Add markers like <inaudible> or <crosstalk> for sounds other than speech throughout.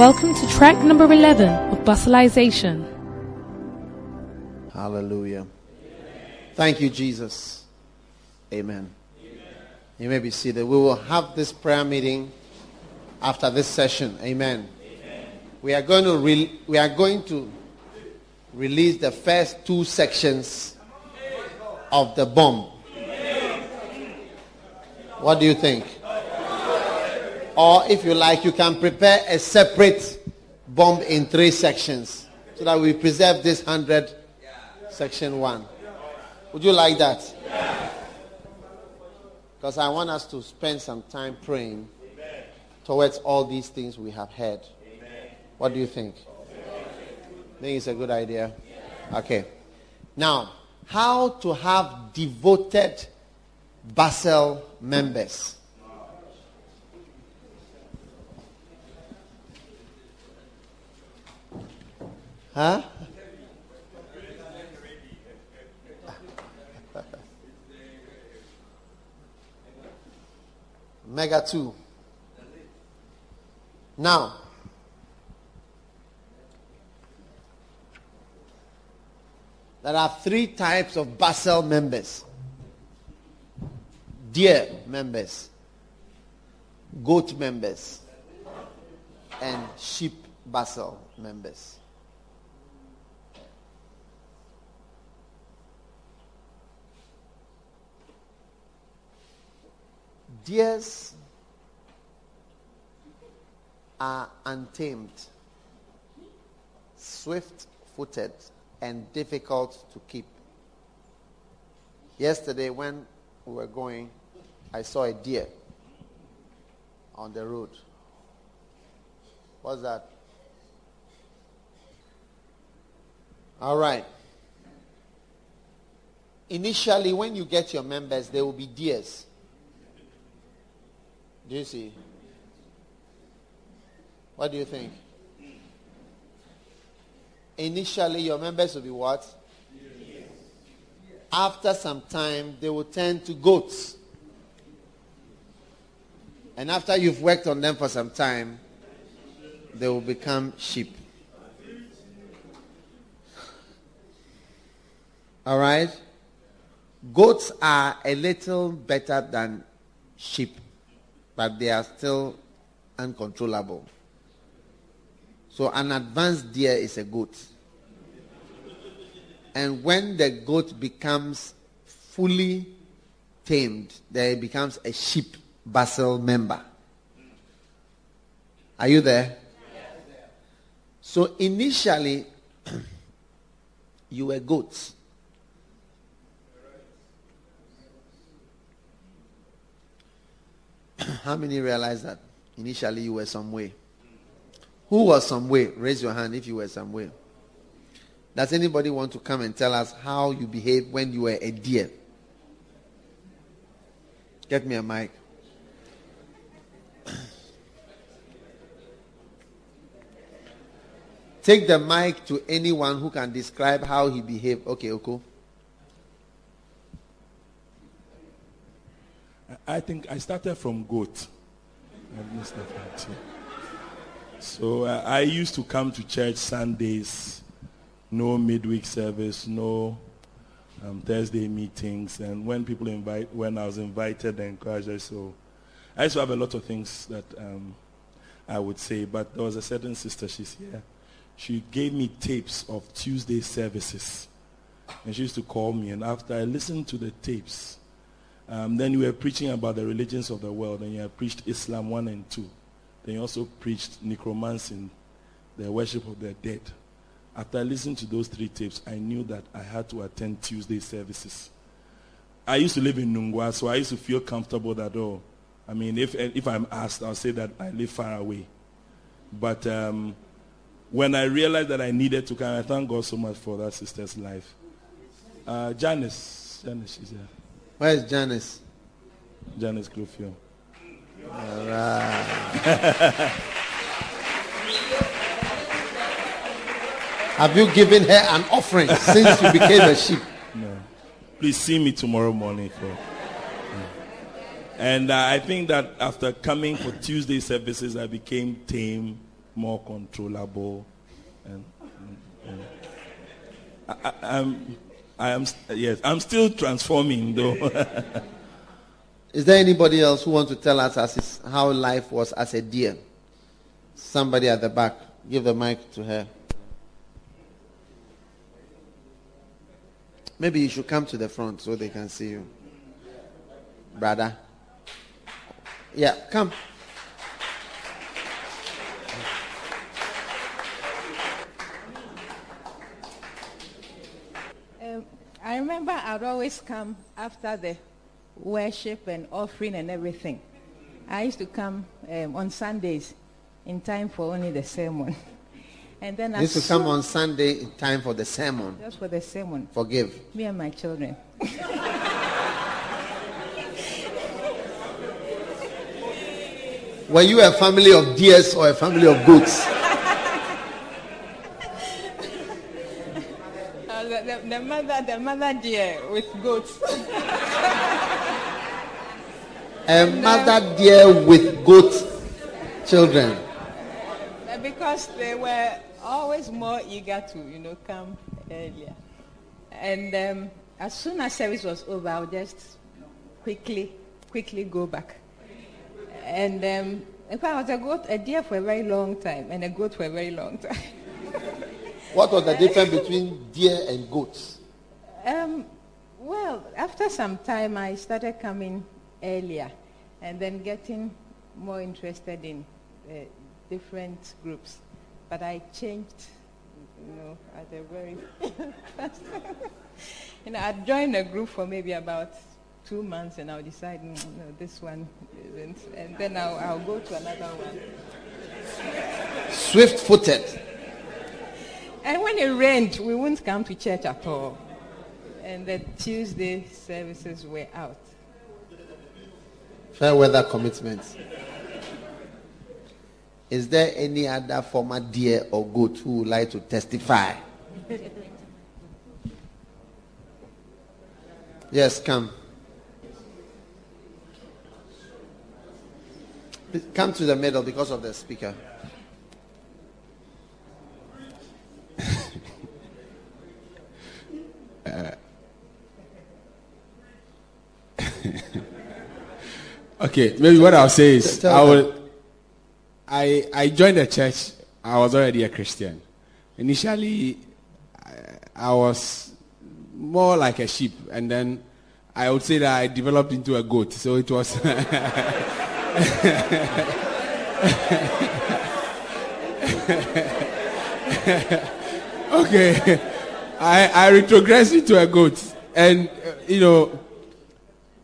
Welcome to track number 11 of Busselisation. Hallelujah. Thank you, Jesus. Amen. You may be seated. We will have this prayer meeting after this session. Amen. We are going to re- we are going to release the first two sections of the bomb. What do you think? Or if you like, you can prepare a separate bomb in three sections so that we preserve this hundred section one. Would you like that? Because I want us to spend some time praying towards all these things we have heard. What do you think? I Think it's a good idea? Okay. Now, how to have devoted Bussel members. Huh? Mega 2. Now, there are three types of Bussel members deer members, goat members, and sheep Bussel members. Deers are untamed, swift footed, and difficult to keep. Yesterday, when we were going, I saw a deer on the road. What's that? All right. Initially, when you get your members, there will be deers. Do you see? What do you think? Initially, your members will be what? After some time, they will turn to goats. And after you've worked on them for some time, they will become sheep. All right? Goats are a little better than sheep, but they are still uncontrollable. So an advanced deer is a goat. And when the goat becomes fully tamed, then it becomes a sheep Bussel member. Are you there? So initially, <clears throat> you were goats. <clears throat> How many realize that? Initially, you were some way. Who was some way? Raise your hand if you were some way. Does anybody want to come and tell us how you behaved when you were a deer? Get me a mic. Take the mic to anyone who can describe how he behaved. Okay, Oko. I think I started from goat. So uh, I used to come to church Sundays, no midweek service, no um, Thursday meetings, and when people invite, when I was invited and encouraged, so I used to have a lot of things that um, I would say, but there was a certain sister, she's here. She gave me tapes of Tuesday services, and she used to call me, and after I listened to the tapes, um, then you were preaching about the religions of the world, and you had preached Islam 1 and 2. Then you also preached necromancy, the worship of the dead. After I listened to those three tapes, I knew that I had to attend Tuesday services. I used to live in Nungua, so I used to feel comfortable that, oh, I mean, if, if I'm asked, I'll say that I live far away. But um, when I realized that I needed to come, I thank God so much for that sister's life. Uh, Janice, Janice, she's here. Where's Janice? Janice Grufio. All right. Have you given her an offering since you became a sheep? No. Please see me tomorrow morning for. And uh, I think that after coming for Tuesday services, I became tame, more controllable. And, and I, I, I'm, I am, yes, I'm still transforming though. <laughs> Is there anybody else who wants to tell us as is, how life was as a deer? Somebody at the back. Give the mic to her. Maybe you should come to the front so they can see you. Brother. Yeah, come. Um, I remember I'd always come after the worship and offering and everything. I used to come um, on Sundays in time for only the sermon. <laughs> And then I used to come on Sunday in time for the sermon. Just for the sermon. Forgive. Me and my children. <laughs> Were you a family of deers or a family of goats? Uh, the, the, the, mother, the mother deer with goats. a mother deer with goat children. Uh, because they were always more eager to, you know, come earlier. And um, as soon as service was over, I would just quickly, quickly go back. And um, in fact, I was a goat, a deer for a very long time, and a goat for a very long time. <laughs> what was the difference between deer and goats? Um, well, after some time, I started coming earlier, and then getting more interested in uh, different groups. But I changed, you know, at a very <laughs> fast. <laughs> you know, I joined a group for maybe about two months, and I'll decide, no, no this one isn't, and then I'll, I'll go to another one. Swift-footed. And when it rained, we wouldn't come to church at all. And the Tuesday services were out. Fair weather commitments. Is there any other former deer or goat who would like to testify? yes, come. Come to the middle because of the speaker. Uh, <laughs> okay, maybe what I'll say is I will. I I joined the church. I was already a Christian. Initially, I, I was more like a sheep, and then I would say that I developed into a goat. So it was. <laughs> okay. I, I retrogressed into a goat. And, uh, you know,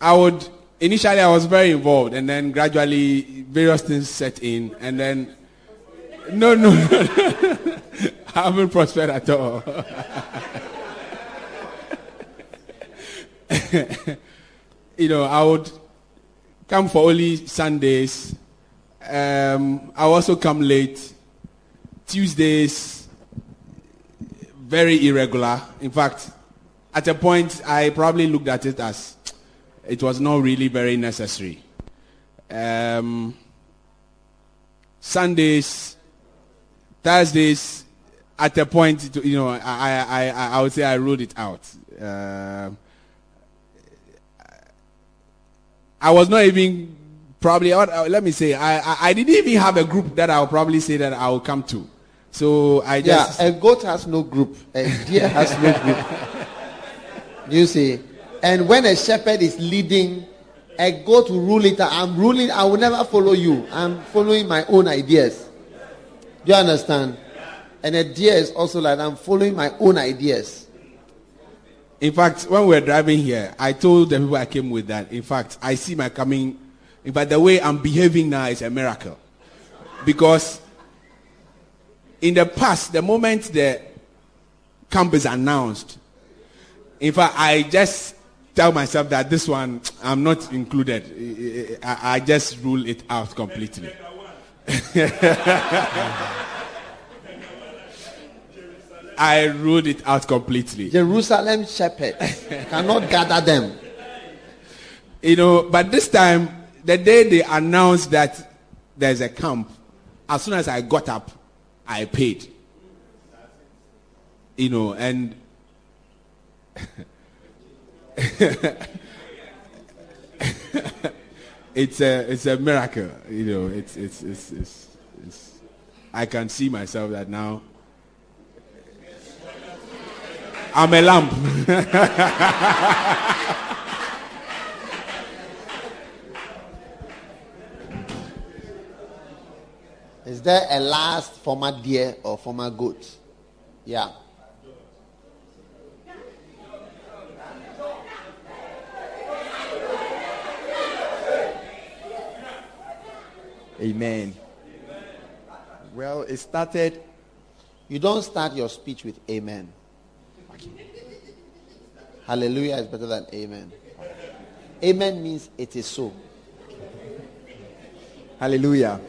I would, initially I was very involved and then gradually various things set in and then, no, no, no. <laughs> I haven't prospered at all. <laughs> you know, I would come for only Sundays. Um, I also come late. Tuesdays, very irregular. In fact, at a point, I probably looked at it as it was not really very necessary. Um, Sundays, Thursdays, at a point, you know, I, I, I, I would say I ruled it out. Uh, I was not even probably, uh, let me say, I, I, I, didn't even have a group that I would probably say that I would come to. So I just. Yeah, a goat has no group, a deer has no group. <laughs> you see? And when a shepherd is leading, a goat will rule it. I'm ruling, I will never follow you. I'm following my own ideas. Do you understand? And a deer is also like I'm following my own ideas. In fact, when we were driving here, I told the people I came with that, in fact, I see my coming, in fact, the way I'm behaving now is a miracle. Because in the past, the moment the camp is announced, in fact, I just tell myself that this one, I'm not included. I, I just rule it out completely. <laughs> I ruled it out completely. Jerusalem shepherd cannot gather them. You know, but this time, the day they announced that there's a camp, as soon as I got up, I paid. You know, and <laughs> it's a it's a miracle. You know, it's it's it's, it's, it's I can see myself that now I'm a lamp. <laughs> Is there a last former deer or former goat? Yeah. Amen. Well, it started. You don't start your speech with amen. Hallelujah is better than amen. Amen means it is so. Hallelujah.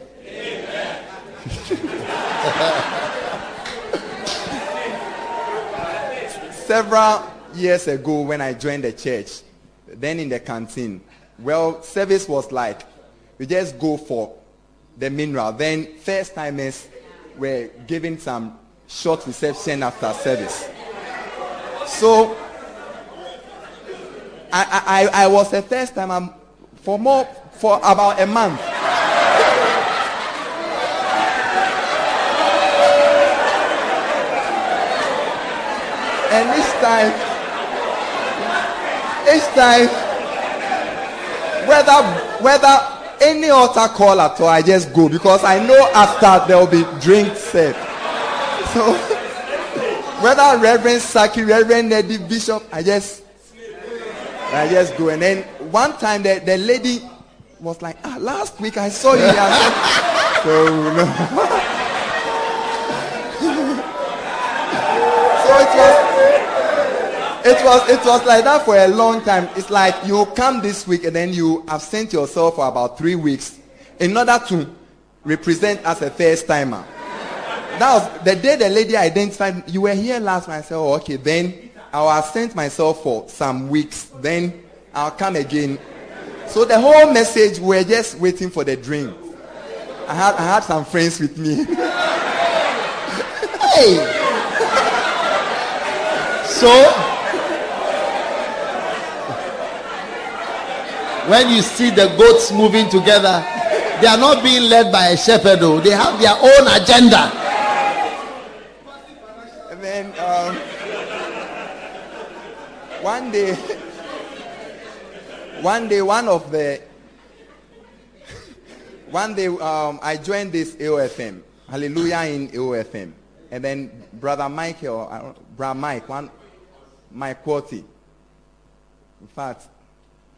<laughs> Several years ago, when I joined the church, then in the canteen, well, service was like we just go for the mineral. Then first timers were given some short reception after service. So I, I, I was the first time I'm for more for about a month. And each time, each time, whether whether any altar call at all, I just go because I know after there will be drink served. So <laughs> whether Reverend Saki, Reverend Eddie Bishop, I just I just go. And then one time the, the lady was like, ah, last week I saw you here. <laughs> so no. <laughs> so it was it was it was like that for a long time. It's like you come this week and then you absent yourself for about three weeks in order to represent as a first timer. That was the day the lady identified you were here last night. I said, oh, okay, then I'll absent myself for some weeks. Then I'll come again. So the whole message we're just waiting for the drink. I had I had some friends with me. hey. <laughs> So when you see the goats moving together, they are not being led by a shepherd, though. They have their own agenda. And then um, one day, one day, one of the, one day, um, I joined this AOFM, Hallelujah in AOFM, and then brother Michael, uh, brother Mike, one, Mike Quality. In fact,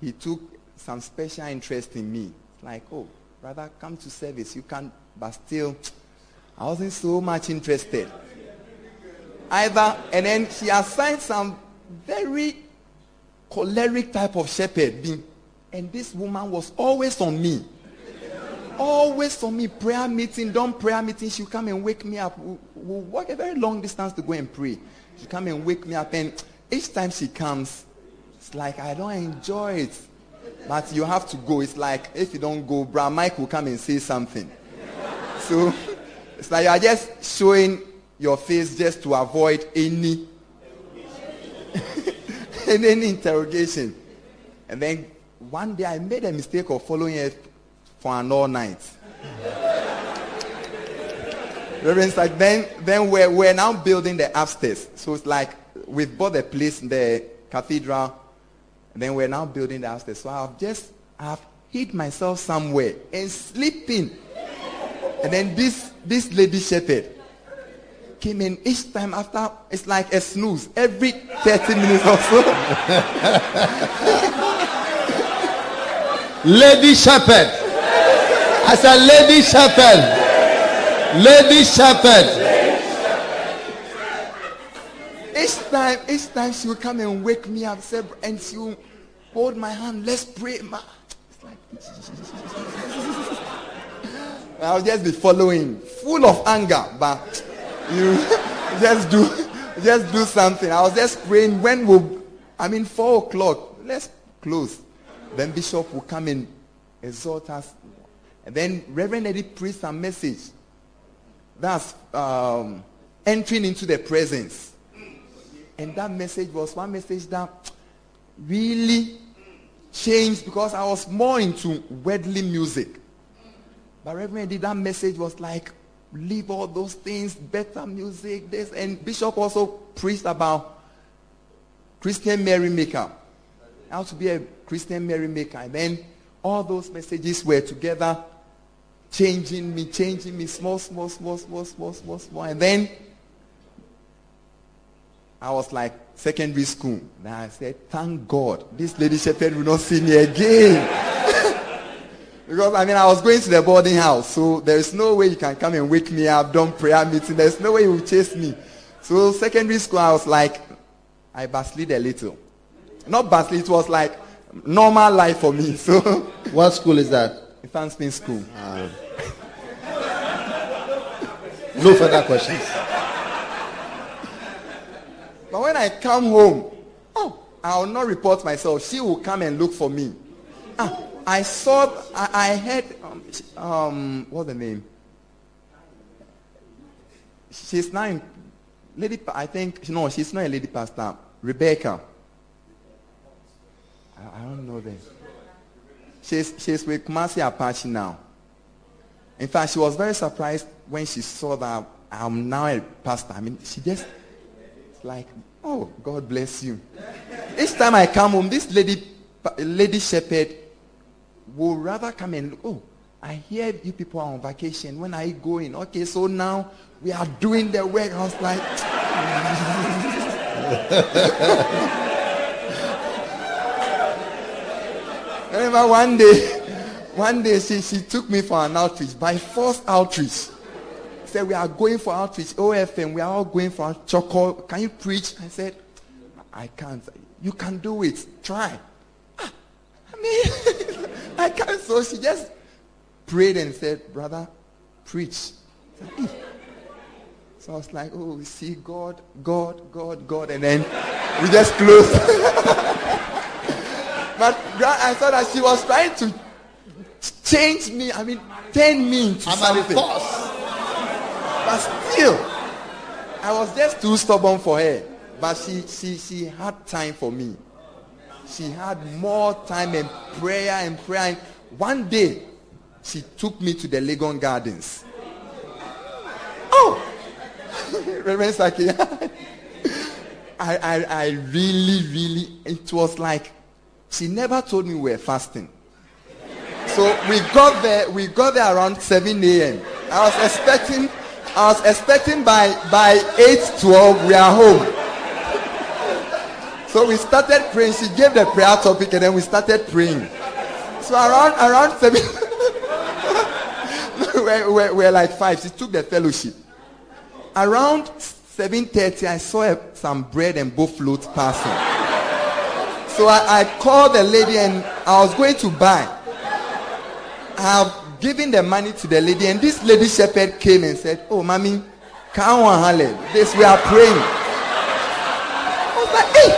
he took some special interest in me. Like, oh, brother, come to service. You can, but still, I wasn't so much interested. Either, and then she assigned some very choleric type of shepherd being, and this woman was always on me. Always on me. Prayer meeting, don't prayer meeting. She'll come and wake me up. We'll, we'll walk a very long distance to go and pray. She'll come and wake me up. And each time she comes, it's like I don't enjoy it. But you have to go. It's like if you don't go, Bra Mike will come and say something. So <laughs> it's like you are just showing your face just to avoid any and <laughs> any interrogation. And then one day I made a mistake of following her for an all night. <laughs> Reverend, like then then we're, we're now building the upstairs. So it's like we've bought the place, the cathedral and then we're now building the upstairs. So I've just I've hid myself somewhere and sleeping. And then this this lady shepherd came in each time after it's like a snooze every 30 minutes or so. <laughs> lady shepherd. I said lady shepherd. Lady shepherd. Each time, each time she will come and wake me up, and she will hold my hand. Let's pray, ma. I'll <laughs> just be following, full of anger, but you <laughs> just do, just do something. I was just praying. When will, I mean, four o'clock. Let's close. Then Bishop will come and exhort us, and then Reverend Eddie preached a message. that's um, entering into the presence. And that message was one message that really changed because I was more into worldly music. But Reverend did that message was like, leave all those things, better music, this. And Bishop also preached about Christian merrymaker. How to be a Christian merrymaker. And then all those messages were together, changing me, changing me, small, small, small, small, small, small, small. And then I was like secondary school. Now I said, thank God, this lady shepherd will not see me again. <laughs> because I mean, I was going to the boarding house, so there is no way you can come and wake me up, don't prayer meeting. There's no way you will chase me. So secondary school, I was like, I backslid a little. Not backslid, it was like normal life for me. So <laughs> What school is that? Infanspin school. Ah. No further questions. But when I come home, oh, I will not report myself. She will come and look for me. Ah, I saw, I, I heard, um, um, what's the name? She's now in, lady, I think, no, she's not a lady pastor. Rebecca. I, I don't know them. She's, she's with Kumasi Apache now. In fact, she was very surprised when she saw that I'm now a pastor. I mean, she just, like, oh, God bless you. Each time I come home, this lady, lady shepherd will rather come and, oh, I hear you people are on vacation. When are you going? Okay, so now we are doing the work. I was like, <laughs> remember one day, one day she, she took me for an outreach, by force outreach. Said, we are going for outreach, OFM, we are all going for choco. Can you preach? I said, I can't. You can do it. Try. Ah, I mean, <laughs> I can't. So she just prayed and said, brother, preach. So I was like, oh, we see God, God, God, God. And then we just closed. <laughs> but I saw that she was trying to change me. I mean, turn me into I'm something. But still, I was just too stubborn for her. But she, she, she had time for me. She had more time and prayer and prayer. One day, she took me to the Legon Gardens. Oh! <laughs> Reverend Saki, <laughs> I, I, I really, really, it was like, she never told me we were fasting. So we got there, we got there around 7 a.m. I was expecting, I was expecting by, by 8.12 we are home. So we started praying. She gave the prayer topic and then we started praying. So around, around 7, <laughs> we're, we're, we're like five. She took the fellowship. Around 7.30 I saw some bread and bofrot passing. So I, I called the lady and I was going to buy. I have given the money to the lady, and this lady shepherd came and said, Oh, mommy, come on, Hale. This we are praying. I was like, Hey,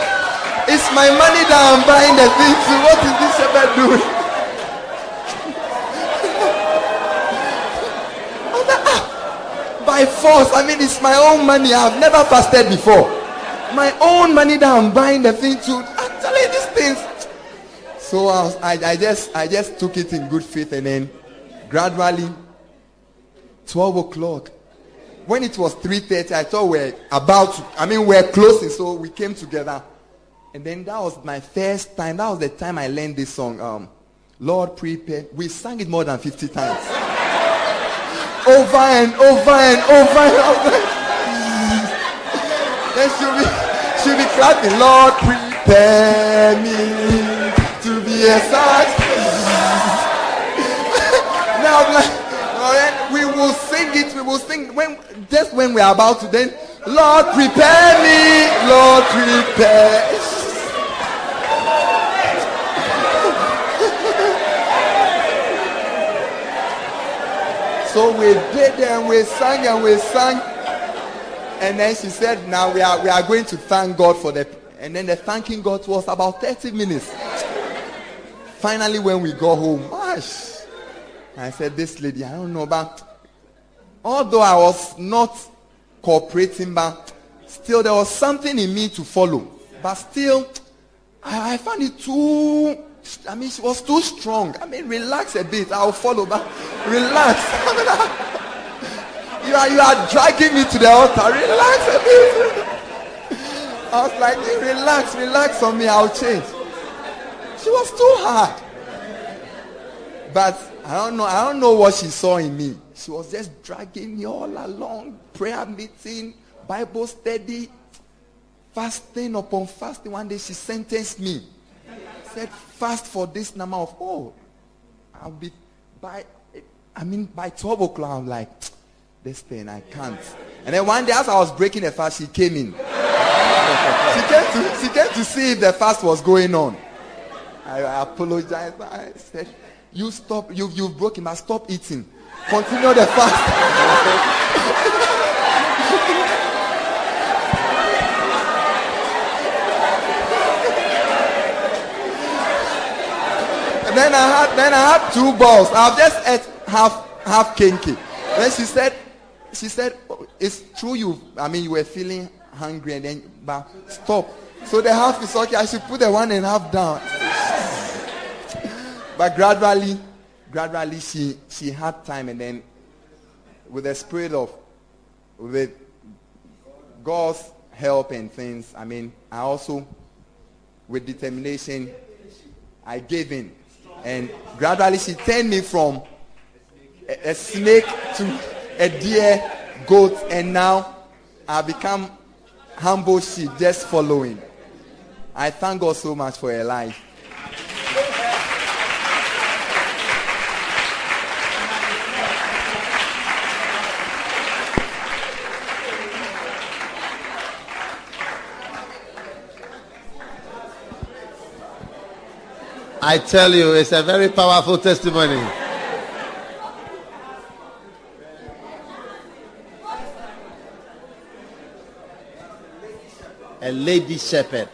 it's my money that I'm buying the thing to. What is this shepherd doing? Ah, by force. I mean, it's my own money. I've never fasted before. My own money that I'm buying the thing to. Actually, these things. So I, was, I, I just I just took it in good faith and then gradually 12 o'clock when it was 3.30 I thought we are about to I mean we are closing so we came together. And then that was my first time that was the time I learned this song um, Lord prepare. We sang it more than 50 times. <laughs> Over and over and over and over. <laughs> Then she'll be she'll be clapping Lord prepare me to be a such. Sing it. We will sing when just when we are about to. Then, Lord, prepare me. Lord, prepare. <laughs> so we did and we sang and we sang. And then she said, now we are, we are going to thank God for the, and then the thanking God was about 30 minutes. Finally, when we got home, gosh, I said, this lady, I don't know about, although I was not cooperating, but still there was something in me to follow. But still, I, I found it too. I mean, she was too strong. I mean, relax a bit. I'll follow, but relax. <laughs> you are you are dragging me to the altar. Relax a bit. I was like, relax, relax on me. I'll change. She was too hard. But I don't know. I don't know what she saw in me. She was just dragging me all along. Prayer meeting, Bible study, fasting upon fasting. One day she sentenced me. Said, fast for this number of oh. I'll be by I mean by 12 o'clock. I'm like, this thing I can't. And then one day as I was breaking the fast, she came in. she came to she came to see if the fast was going on. I, I apologized. I said, You stop, you you've broken, but stop eating. Continue the fast. <laughs> then I had then I had two balls. I've just ate half half kenkey. Then she said, she said, oh, it's true you. I mean, you were feeling hungry and then but stop. So the half is okay. I should put the one and half down. <laughs> but gradually, gradually she she had time and then with the spirit of with God's help and things. I mean, I also with determination I gave in. And gradually she turned me from a, a snake to a deer, goat, and now I become humble sheep just following. I thank God so much for her life. I tell you, it's a very powerful testimony. A lady shepherd.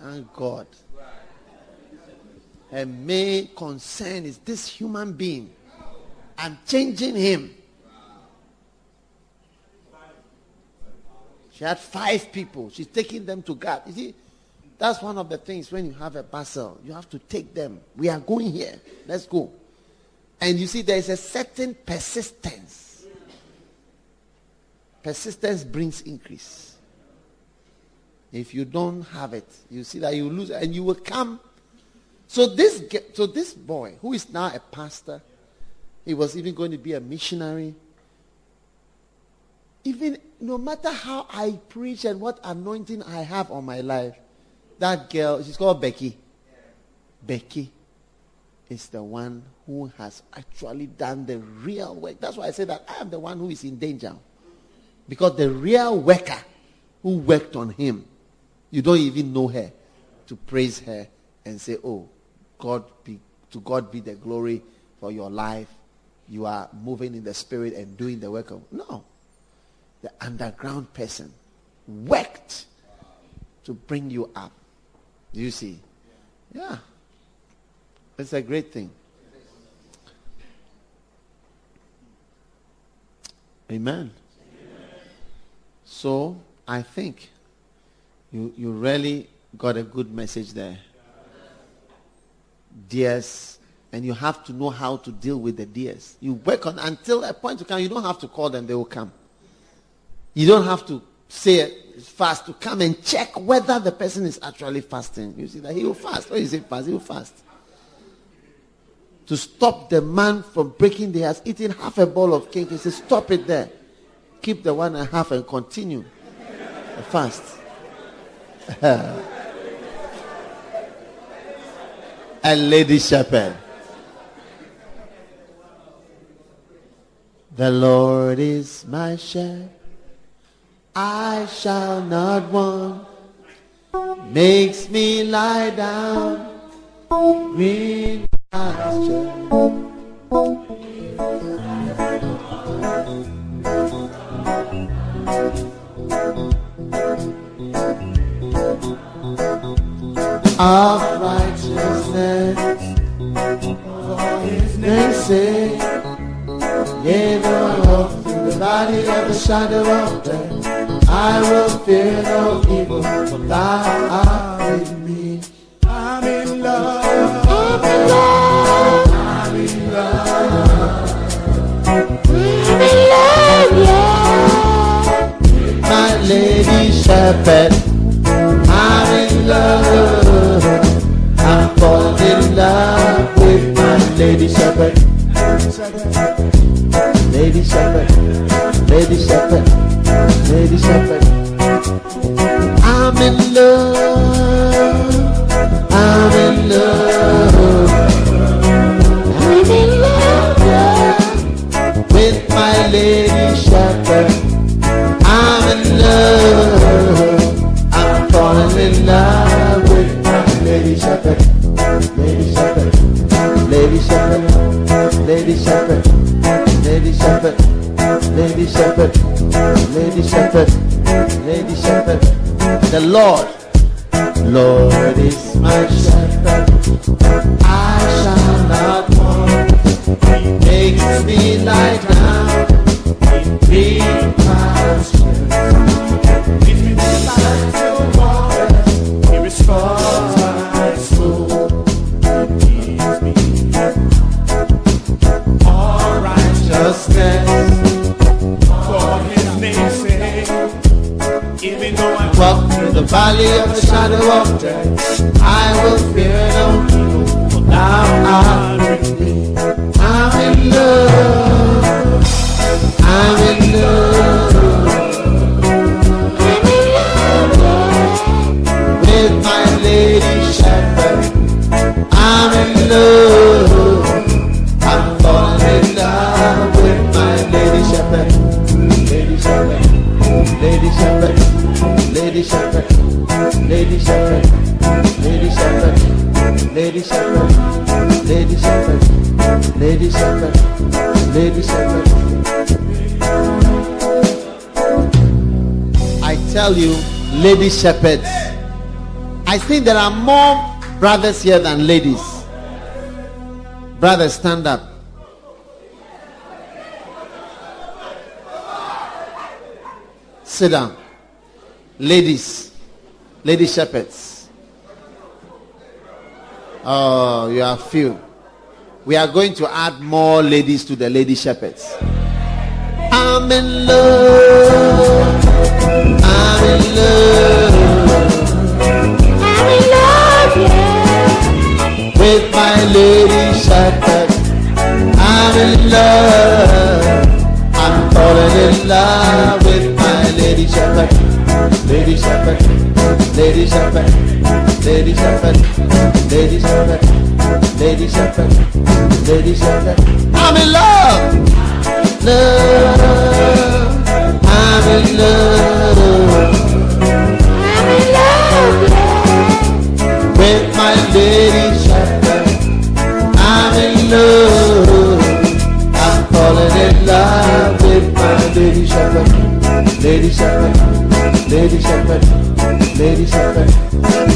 Thank God. Her main concern is this human being. I'm changing him. She had five people. She's taking them to God. You see, that's one of the things when you have a parcel, you have to take them. We are going here. Let's go. And you see, there is a certain persistence. Persistence brings increase. If you don't have it, you see that you lose, and you will come. So this, so this boy, who is now a pastor, he was even going to be a missionary even no matter how I preach and what anointing I have on my life, that girl, she's called Becky. Becky is the one who has actually done the real work. That's why I say that I am the one who is in danger. Because the real worker who worked on him, you don't even know her to praise her and say, Oh, God be to God be the glory for your life. You are moving in the spirit and doing the work of no the underground person worked to bring you up. Do you see? Yeah. It's a great thing. Amen. So I think you, you really got a good message there. Dears, and you have to know how to deal with the dears. You work on until a point to come, you don't have to call them, they will come. You don't have to say fast to come and check whether the person is actually fasting. You see that he will fast. When you say fast, he will fast. To stop the man from breaking the heart, eating half a bowl of cake, he says, Stop it there. Keep the one and a half and continue the fast. <laughs> and Lady Shepherd. The Lord is my shepherd. I shall not want. Makes me lie down. Green pasture. Of righteousness for his They say, yea, I walk through the valley of the shadow of death, I will fear no evil, for thou art with me. I'm in love. I'm in love. I'm in love. I'm in love, yeah. My lady shepherd. I'm in love. I'm falling in love with my lady shepherd. Lady shepherd. Lady shepherd. Lady shepherd. I'm in love. I'm in love. I'm in love with my lady shepherd. I'm in love. I'm falling in love with my lady shepherd. Lady shepherd. Lady shepherd. Lady shepherd. Lady shepherd. Lady shepherd. Lady shepherd. Lady shepherd. Lady Shepherd, the Lord. Lord is my shepherd. Tell you, lady shepherds. I think there are more brothers here than ladies. Brothers, stand up. Sit down. Ladies, lady shepherds. Oh, you are few. We are going to add more ladies to the lady shepherds. I'm in love. Lady shepherd. I'm in love. Love I'm in love. With my lady shepherd. I'm in love. I'm falling in love with my lady shepherd. Lady shepherd. Lady shepherd. Lady shepherd.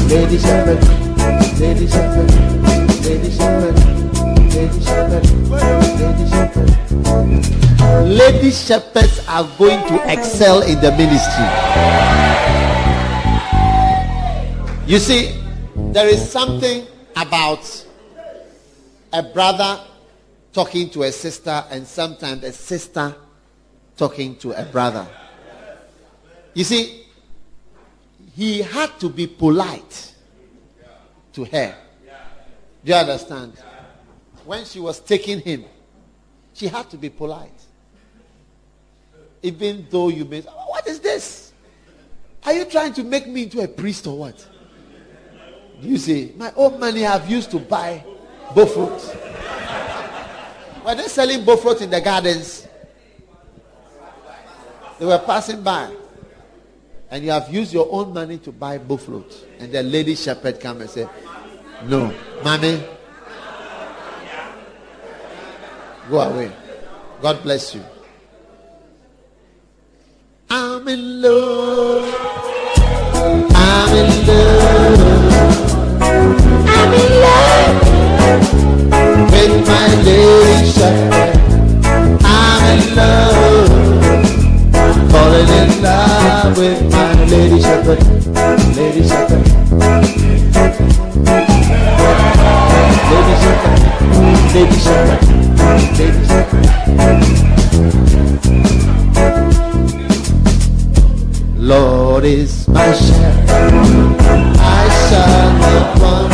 Lady shepherd. Lady shepherd. Lady shepherd. Lady shepherd. Lady shepherds are going to excel in the ministry. You see, there is something about a brother talking to a sister, and sometimes a sister talking to a brother. You see, he had to be polite to her. Do you understand? When she was taking him, she had to be polite. Even though you may, oh, what is this? Are you trying to make me into a priest or what? You say, my own money I've used to buy bofrot. Were they selling bofrot in the gardens? They were passing by. And you have used your own money to buy bofrot. And the lady shepherd come and say, no, mommy, go away. God bless you. I'm in love. I'm in love. I'm in love. With my lady shepherd. I'm in love. Falling in love with my lady shepherd, Lady shepherd, Lady shepherd, Lady shepherd, Lady shepherd. Lady Shaka. Lord is my shepherd. I shall not want.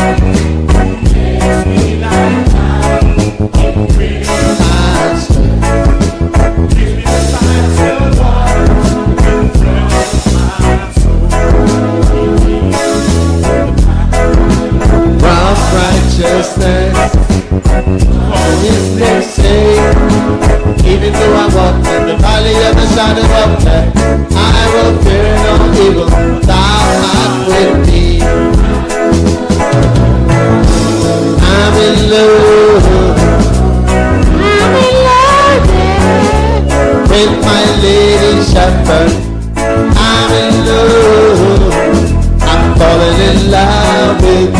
Master. Round righteousness for his name's sake. Even though I walk in the valley of the shadow of death, I will fear no evil. Thou art with me. I'm in love. I'm in love with my lady shepherd. I'm in love. I'm falling in love with.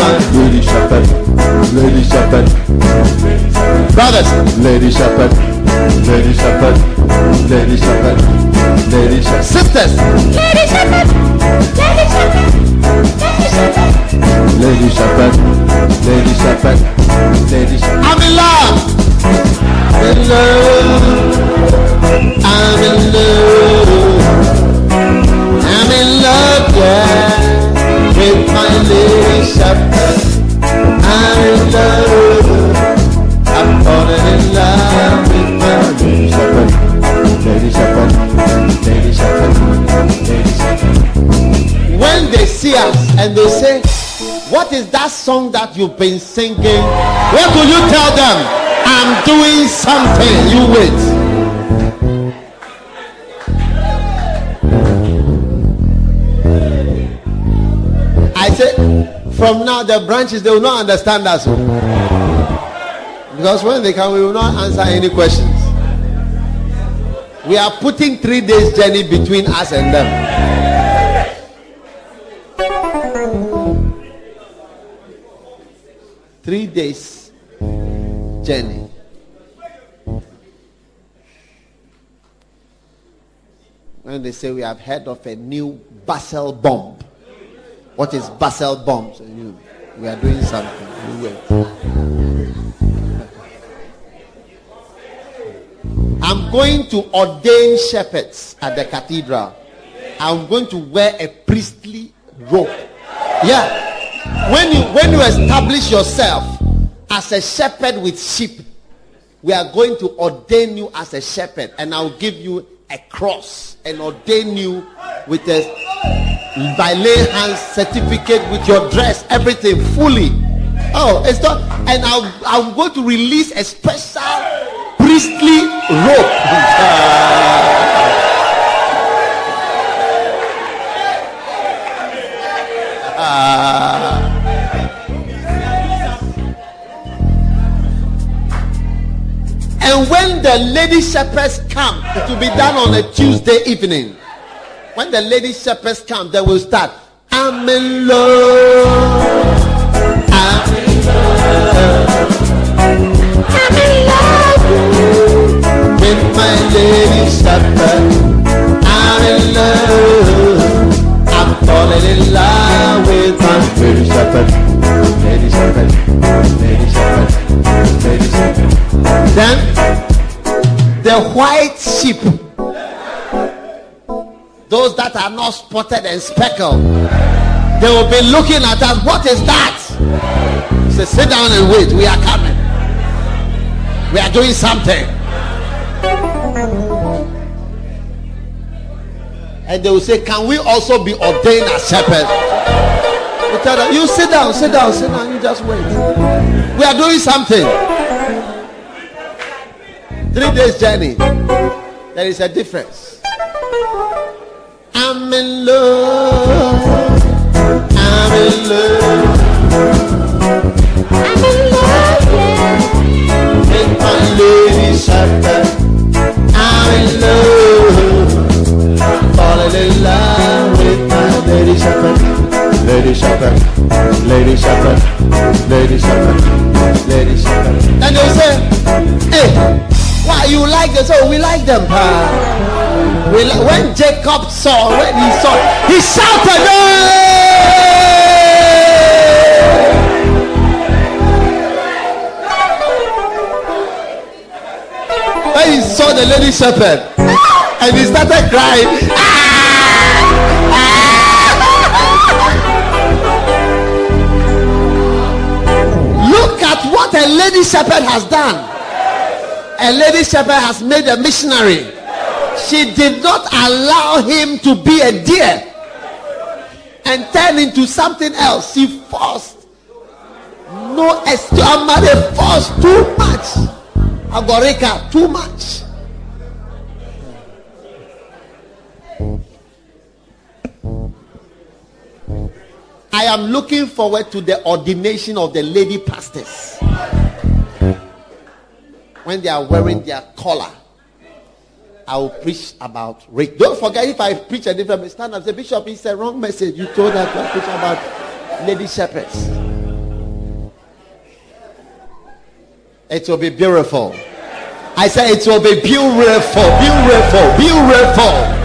Lady shepherd. Brothers, lady shepherd. Lady shepherd. Lady shepherd. Lady shepherd. Sisters, Lady Shepherd, Lady Shepherd, Lady Shepherd. lady shepherd. Lady shepherd. I'm in love. I'm in love. I'm in love. I'm in love, yeah, with my lady shepherd. And they say, What is that song that you've been singing? What will you tell them? I'm doing something. You wait. I say, from now the branches they will not understand us. Because when they come, we will not answer any questions. We are putting three days journey between us and them. Three days journey. When they say we have heard of a new Bussel bomb. What is Bussel bomb? So you, we are doing something. You wait. I'm going to ordain shepherds at the cathedral. I'm going to wear a priestly robe. Yeah. When you when you establish yourself as a shepherd with sheep, we are going to ordain you as a shepherd, and I'll give you a cross and ordain you with a by lay hands certificate with your dress, everything fully. Oh, it's not. And I'm, I'm going to release a special priestly robe. <laughs> Ah. And when the lady shepherds come, it will be done on a Tuesday evening. When the lady shepherds come, they will start. I'm in love. I'm in love. I'm in love with my lady shepherd. I'm in love. I'm falling in love with my lady shepherd. Lady shepherd. Lady shepherd. Lady shepherd. Then the white sheep, those that are not spotted and speckled, they will be looking at us. What is that? Say, sit down and wait. We are coming. We are doing something. And they will say, Can we also be ordained as shepherds? Tell them, You sit down, sit down, sit down, you just wait. We are doing something. Three days journey. There is a difference. I'm in love. I'm in love I'm in love with my lady shepherd. I'm in love. Falling in love with my lady shepherd. Lady shepherd. Lady shepherd. Lady shepherd. Lady shepherd. And they say, Hey, why you like this? Oh, we like them. pa. We li- when Jacob saw, when he saw, he shouted, "Hey!" When he saw the lady shepherd and he started crying. Ah! Ah! Look at what a lady shepherd has done. A lady shepherd has made a missionary. She did not allow him to be a deer and turn into something else. She forced. No estimate forced too much. Agorika, too much. I am looking forward to the ordination of the lady pastors. When they are wearing their collar, I will preach about rape. Don't forget if I preach a different stand up, say, Bishop, it's a wrong message. You told us to preach about lady shepherds. It will be beautiful. I say it will be beautiful, beautiful, beautiful.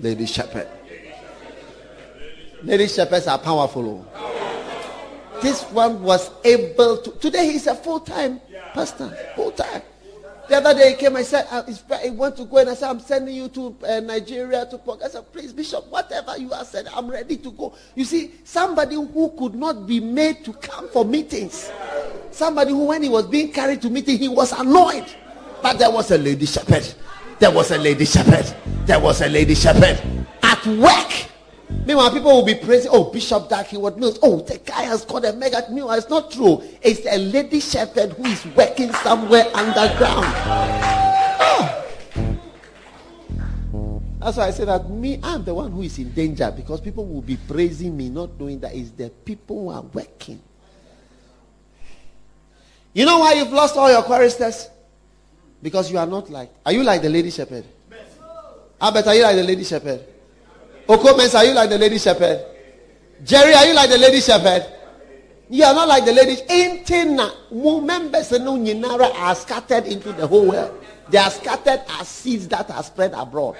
Lady Shepherd. Lady Shepherds are powerful. Oh. This one was able to. Today he's a full time pastor. Full time. The other day he came and said, I, I want to go and I said, I'm sending you to uh, Nigeria to talk. I said, please, Bishop, whatever you have said, I'm ready to go. You see, somebody who could not be made to come for meetings. Somebody who, when he was being carried to meeting, he was annoyed. But there was a lady shepherd. There was a lady shepherd. There was a lady shepherd at work. Meanwhile, people will be praising, oh, Bishop Darky, what news? Oh, the guy has got a mega. Meanwhile, it's not true. It's a lady shepherd who is working somewhere underground. Oh. That's why I say that me, I'm the one who is in danger because people will be praising me, not knowing that it's the people who are working. You know why you've lost all your choristers? Because you are not like. Are you like the lady shepherd? Albert, are you like the lady shepherd? Okomens, are you like the lady shepherd? Jerry, are you like the lady shepherd? You are not like the lady. Intina, members are scattered into the whole world. They are scattered as seeds that are spread abroad.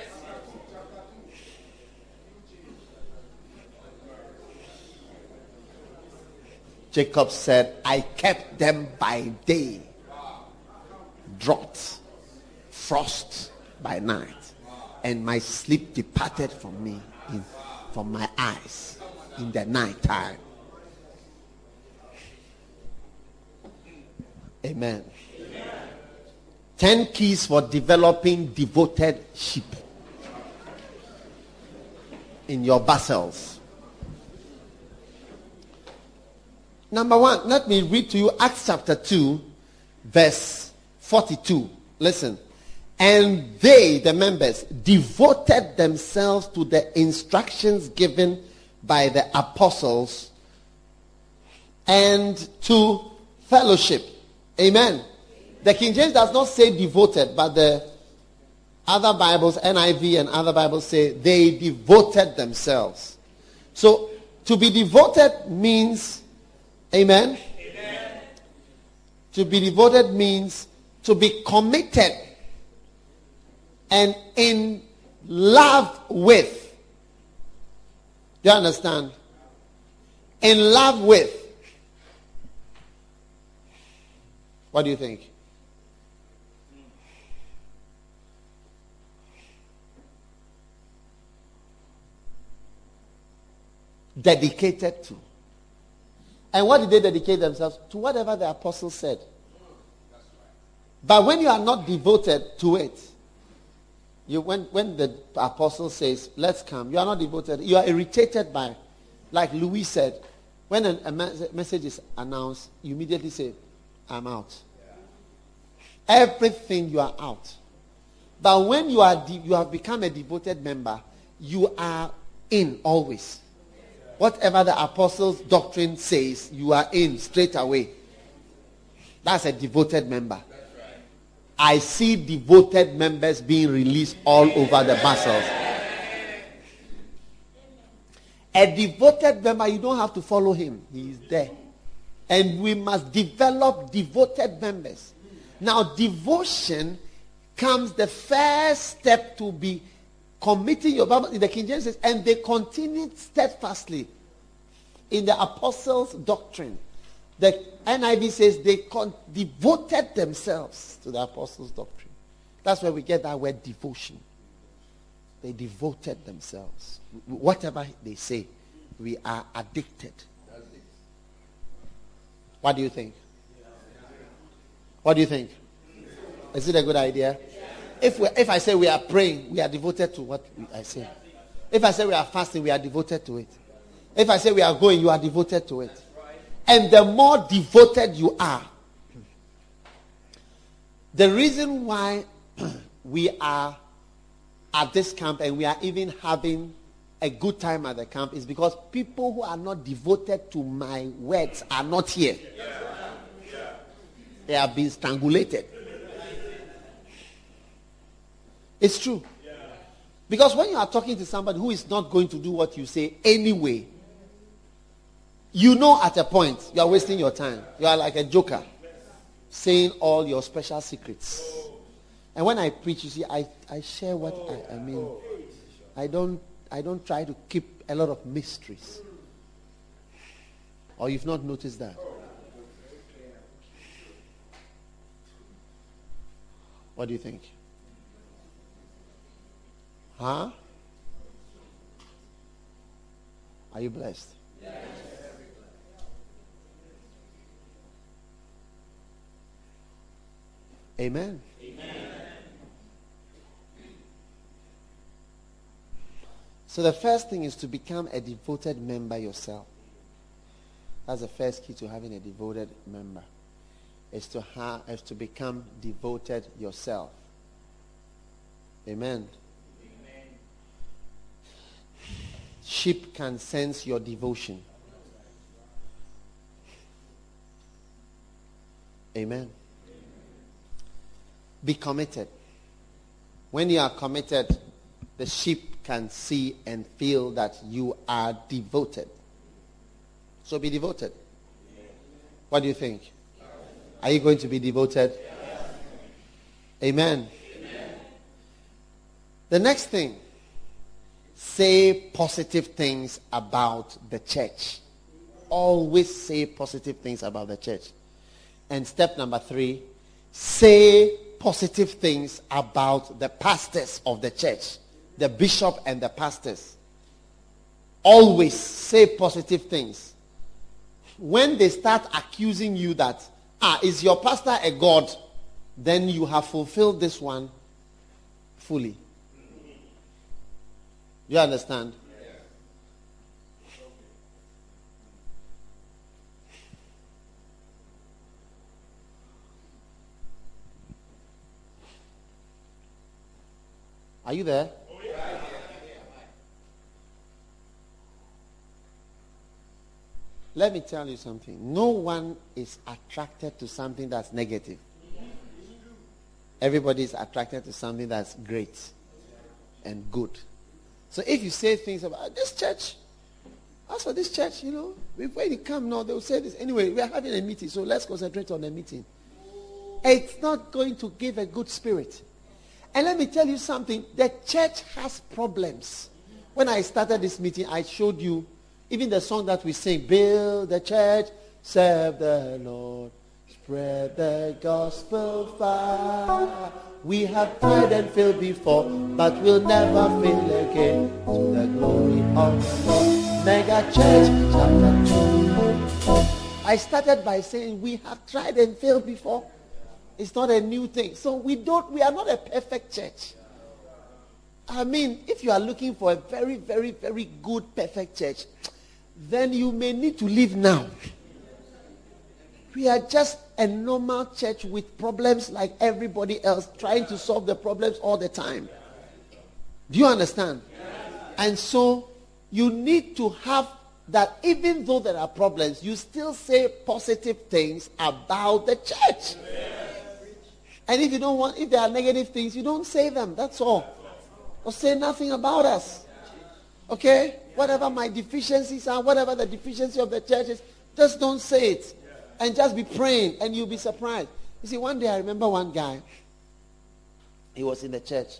Jacob said, I kept them by day, drought, frost by night, and my sleep departed from me, in, from my eyes in the night time. Amen. Ten keys for developing devoted sheep in your Bussels. Number one, let me read to you Acts chapter 2, verse 42. Listen. And they, the members, devoted themselves to the instructions given by the apostles and to fellowship. Amen. The King James does not say devoted, but the other Bibles, NIV and other Bibles say they devoted themselves. So to be devoted means, amen? amen. To be devoted means to be committed and in love with. Do you understand? In love with. What do you think? Dedicated to. And what did they dedicate themselves? To whatever the apostles said. But when you are not devoted to it, you, when, when the apostle says, let's come, you are not devoted. You are irritated by, like Louis said, when a, a message is announced, you immediately say, I'm out. Yeah. Everything you are out. But when you, are de- you have become a devoted member, you are in always. Whatever the apostles' doctrine says, you are in straight away. That's a devoted member. I see devoted members being released all over the Bussels. A devoted member, you don't have to follow him. He is there. And we must develop devoted members. Now, devotion comes the first step to be committing your Bible. In the King James says, and they continued steadfastly in the apostles' doctrine The NIV says they con- devoted themselves to the apostles' doctrine. That's where we get that word devotion. They devoted themselves. Whatever they say, we are addicted. What do you think? What do you think? Is it a good idea? If, we, if I say we are praying, we are devoted to what I say. If I say we are fasting, we are devoted to it. If I say we are going, you are devoted to it. And the more devoted you are, the reason why <clears throat> we are at this camp and we are even having a good time at the camp is because people who are not devoted to my words are not here. They have been strangulated. It's true. Because when you are talking to somebody who is not going to do what you say anyway, you know at a point you are wasting your time. You are like a joker saying all your special secrets. And when I preach, you see, I, I share what I, I mean. I don't I don't try to keep a lot of mysteries. Or you've not noticed that. What do you think? Huh? Are you blessed? Amen. So the first thing is to become a devoted member yourself. That's the first key to having a devoted member. Is to have is to become devoted yourself. Amen. Sheep can sense your devotion. Amen. Be committed. When you are committed, the sheep can see and feel that you are devoted. So be devoted. What do you think? Are you going to be devoted? Amen. The next thing, say positive things about the church. Always say positive things about the church. And step number three, say positive things about the pastors of the church, the bishop and the pastors. Always say positive things. When they start accusing you that, ah, is your pastor a god? Then you have fulfilled this one fully. You understand? Are you there? Let me tell you something. No one is attracted to something that's negative. Everybody is attracted to something that's great and good. So if you say things about ah, this church, as for this church, you know, when you come now, they'll say this. Anyway, we are having a meeting, so let's concentrate on the meeting. It's not going to give a good spirit. And let me tell you something. The church has problems. When I started this meeting, I showed you even the song that we sing, Build the church, serve the Lord, spread the gospel far. We have tried and failed before, but we'll never fail again. To the glory of the Lord. Mega Church, chapter 2. I started by saying we have tried and failed before. It's not a new thing. So we don't we are not a perfect church. I mean, if you are looking for a very, very, very good, perfect church, then you may need to leave now. We are just a normal church with problems like everybody else, trying to solve the problems all the time. Do you understand? And so you need to have that even though there are problems, you still say positive things about the church. And if you don't want, if there are negative things, you don't say them. That's all. Or say nothing about us. Okay? Whatever my deficiencies are, whatever the deficiency of the church is, just don't say it. And just be praying and you'll be surprised. You see, one day I remember one guy, he was in the church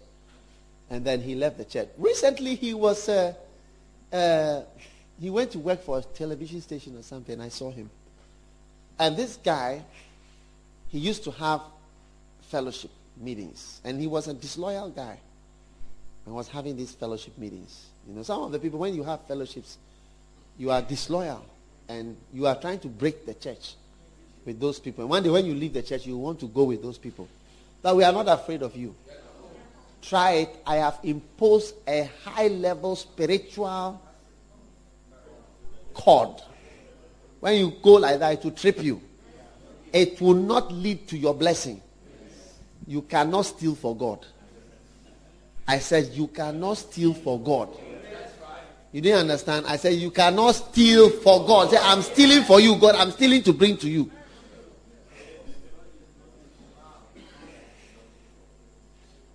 and then he left the church. Recently he was, uh, uh, he went to work for a television station or something. I saw him. And this guy, he used to have fellowship meetings. And he was a disloyal guy. And was having these fellowship meetings. You know, some of the people, when you have fellowships, you are disloyal. And you are trying to break the church with those people. And one day when you leave the church, you want to go with those people. But we are not afraid of you. Try it. I have imposed a high level spiritual cord. When you go like that, it will trip you. It will not lead to your blessing. You cannot steal for God. I said, You cannot steal for God. You didn't understand? I said, You cannot steal for God. Say, I'm stealing for you, God. I'm stealing to bring to you.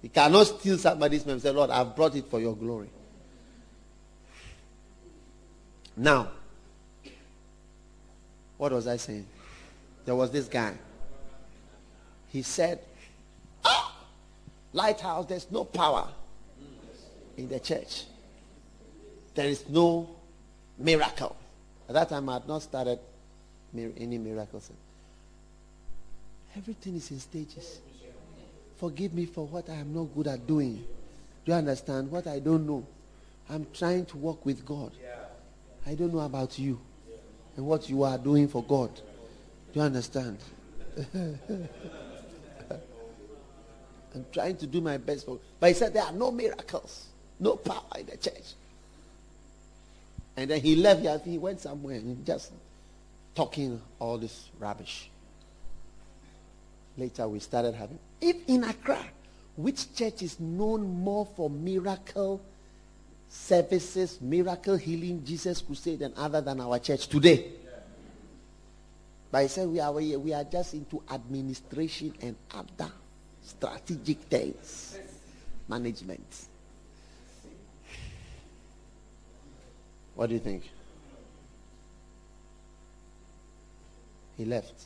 You cannot steal somebody's name. Say, Lord, I've brought it for your glory. Now, what was I saying? There was this guy. He said, Lighthouse, there's no power in the church. There is no miracle. At that time, I had not started any miracles. Everything is in stages. Forgive me for what I am not good at doing. Do you understand? What I don't know. I'm trying to work with God. I don't know about you and what you are doing for God. Do you understand? <laughs> I'm trying to do my best for But he said there are no miracles, no power in the church. And then he left here. He went somewhere and just talking all this rubbish. Later we started having if in Accra, which church is known more for miracle services, miracle healing, Jesus crusade, and other than our church today? But he said we are we are just into administration and other strategic things, management. What do you think? He left.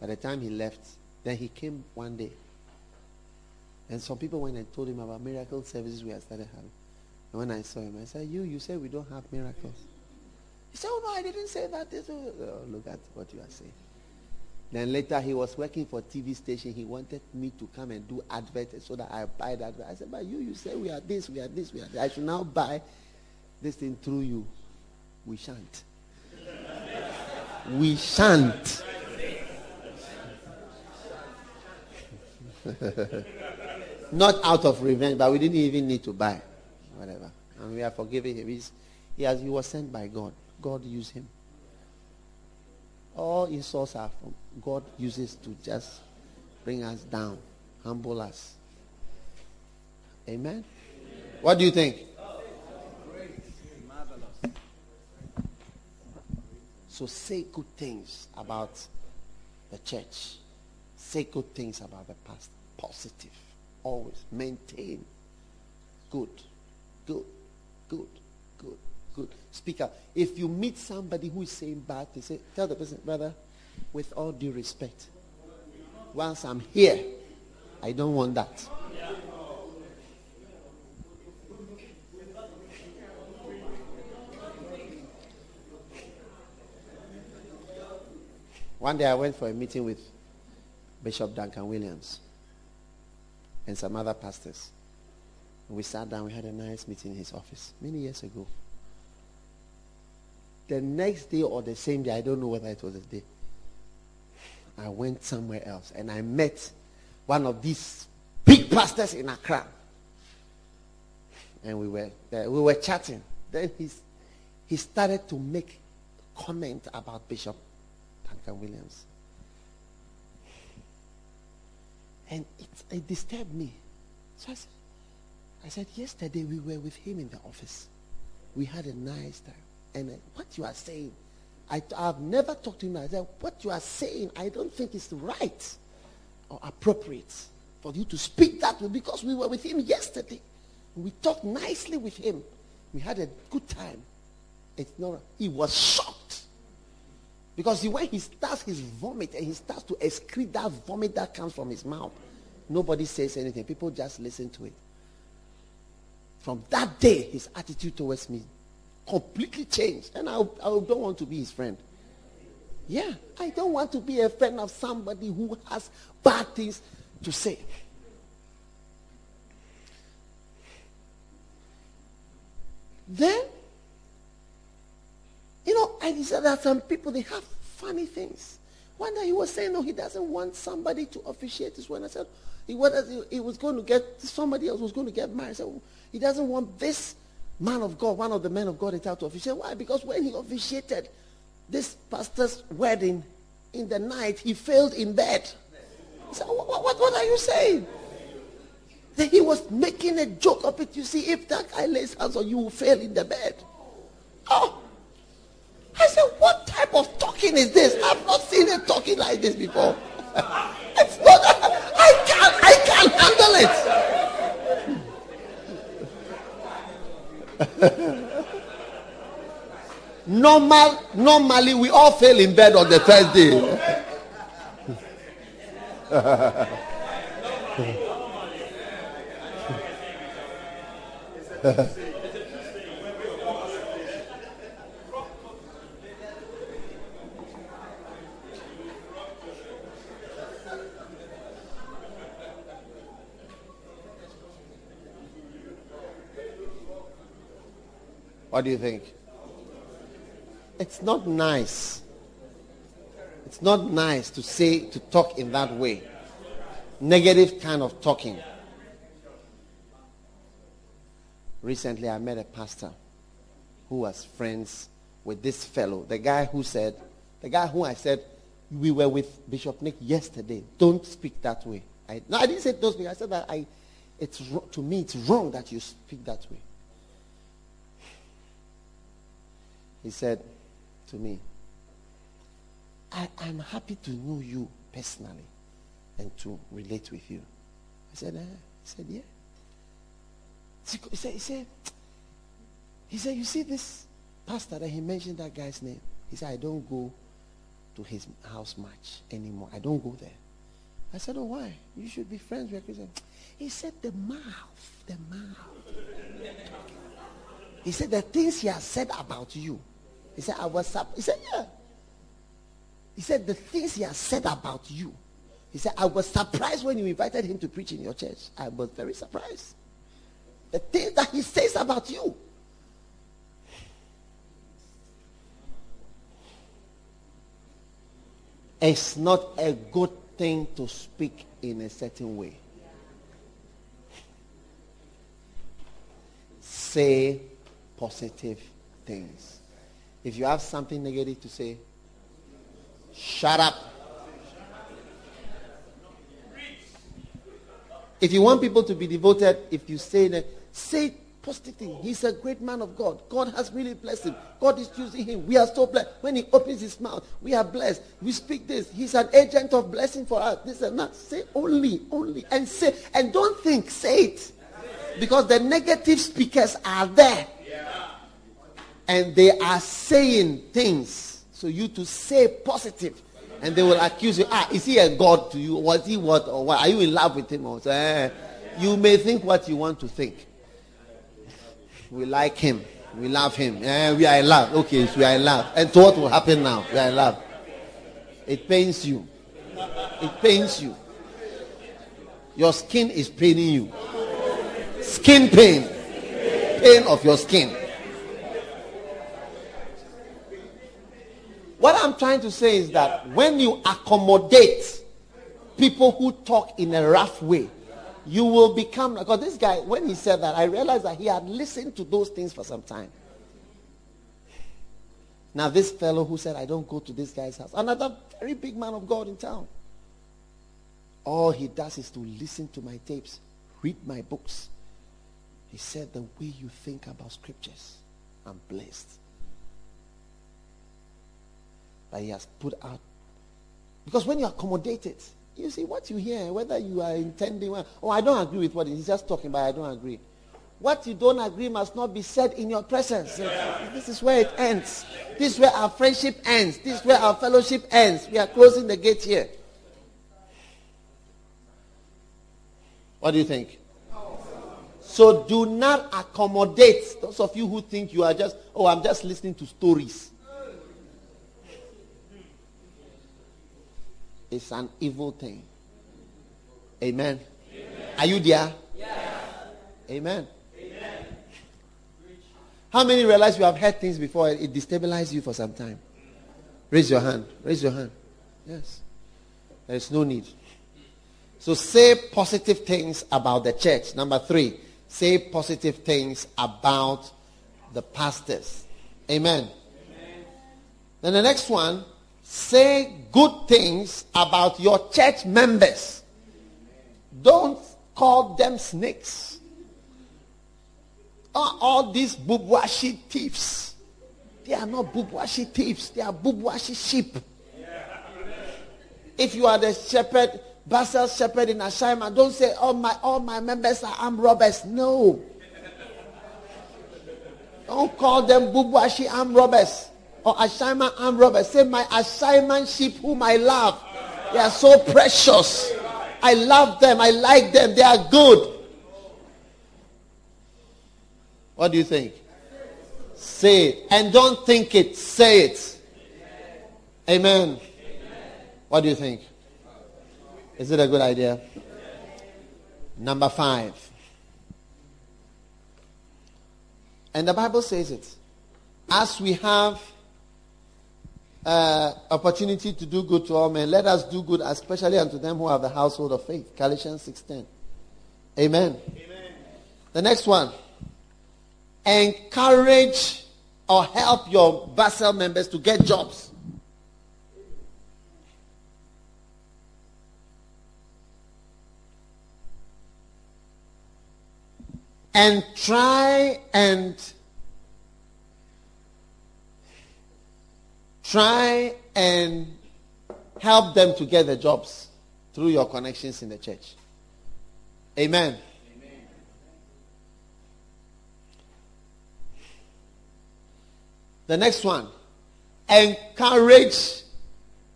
By the time he left, then he came one day. And some people went and told him about miracle services we had started having. And when I saw him, I said, You, you say we don't have miracles. He said, Oh no, I didn't say that. Oh, look at what you are saying. Then later he was working for TV station. He wanted me to come and do adverts so that I buy that. I said, but you, you say we are this, we are this, we are this. I should now buy this thing through you. We shan't. we shan't. <laughs> Not out of revenge, but we didn't even need to buy. Whatever. And we are forgiving him. He's, he, has, he was sent by God. God used him. All insults are from God uses to just bring us down, humble us. Amen? What do you think? So say good things about the church. Say good things about the past. Positive. Always. Maintain. Good. Good. Good. Good. Good. Speak up. If you meet somebody who is saying bad things, say, tell the person, brother, with all due respect, once I'm here, I don't want that. One day I went for a meeting with Bishop Duncan Williams and some other pastors. We sat down, we had a nice meeting in his office many years ago. The next day or the same day, I don't know whether it was a day, I went somewhere else and I met one of these big pastors in Accra. And we were there, we were chatting. Then he's, he started to make comment about Bishop Duncan Williams. And it, it disturbed me. So I said, I said, yesterday we were with him in the office. We had a nice time. And what you are saying, I, have never talked to him. I said, what you are saying, I don't think is right or appropriate for you to speak that way because we were with him yesterday. We talked nicely with him. We had a good time. It's not, he was shocked. Because when he starts his vomit and he starts to excrete that vomit that comes from his mouth, nobody says anything. People just listen to it. From that day, his attitude towards me completely changed. And I, I don't want to be his friend. Yeah, I don't want to be a friend of somebody who has bad things to say. Then, you know, I said that some people they have funny things. One day he was saying, no, he doesn't want somebody to officiate his wedding. I said, he was, he was going to get somebody else was going to get married. So he doesn't want this man of God, one of the men of God, is out to officiate. Why? Because when he officiated this pastor's wedding in the night, he failed in bed. So what, what, what are you saying? He was making a joke of it. You see, if that guy lays hands on you, you will fail in the bed. Oh. I said, what type of talking is this? I've not seen a talking like this before. <laughs> it's not, I can't, I can't handle it. <laughs> Normal, normally we all fail in bed on the first day. <laughs> what do you think? It's not nice. It's not nice to say, to talk in that way. Negative kind of talking. Recently, I met a pastor who was friends with this fellow, the guy who said, the guy who I said, we were with Bishop Nick yesterday. Don't speak that way. I, no, I didn't say don't speak. I said that I, it's to me, it's wrong that you speak that way. He said to me, I, am happy to know you personally and to relate with you. I said, eh. He said, yeah. He said, he said, he said, you see this pastor that he mentioned that guy's name. He said, I don't go to his house much anymore. I don't go there. I said, oh, why? You should be friends with Christian. He said, the mouth, the mouth. He said, the things he has said about you. He said, I was up. He said, yeah. He said, the things he has said about you. He said, I was surprised when you invited him to preach in your church. I was very surprised. The things that he says about you. It's not a good thing to speak in a certain way. Say positive things. If you have something negative to say, shut up. If you want people to be devoted, if you say that, say positive thing. He's a great man of God. God has really blessed him. God is using him. We are so blessed. When he opens his mouth, we are blessed. We speak this. He's an agent of blessing for us. This and that. Say only, only. And say, and don't think, say it. Because the negative speakers are there. And they are saying things. So you to say. And they will accuse you. Ah, is he a God to you? Was he what or what? Are you in love with him? Or so, eh, you may think what you want to think. <laughs> We like him. We love him. Eh, we are in love. Okay, so we are in love. And so what will happen now? We are in love. It pains you. It pains you. Your skin is paining you. Skin pain. Pain of your skin. What I'm trying to say is that when you accommodate people who talk in a rough way, you will become because this guy when he said that i realized that he had listened to those things for some time. Now this fellow who said i don't go to this guy's house another very big man of god in town. All he does is to listen to my tapes read my books. He said the way you think about scriptures i'm blessed that he has put out because when you accommodate it you see, what you hear, whether you are intending, oh, I don't agree with what he's just talking about, I don't agree. What you don't agree must not be said in your presence. This is where it ends. This is where our friendship ends. This is where our fellowship ends. We are closing the gate here. What do you think? So do not accommodate those of you who think you are just, oh, I'm just listening to stories. Is an evil thing. Amen. Are you there? Amen. How many realize you have heard things before it destabilized you for some time? Raise your hand. Raise your hand. Yes. There is no need. So say positive things about the church. Number three, say positive things about the pastors. Amen. Then the next one, say good things about your church members. Don't call them snakes. All, all these bubwashi thieves. They are not bubwashi thieves. They are bubwashi sheep. If you are the shepherd, Bussel shepherd in Ashima, don't say all my all my members are armed robbers. No. Don't call them Bubuashi armed robbers or Ashima armed robbers. Say my assignment sheep whom I love. They are so precious. I love them. I like them. They are good. What do you think? Say it. And don't think it. Say it. Amen. What do you think? Is it a good idea? Number five. And the Bible says it. As we have uh, opportunity to do good to all men, let us do good, especially unto them who have the household of faith. Galatians 6.10. Amen. Amen. The next one. Encourage or help your Bussel members to get jobs. and try and try and help them to get the jobs through your connections in the church. Amen. Amen. The next one. Encourage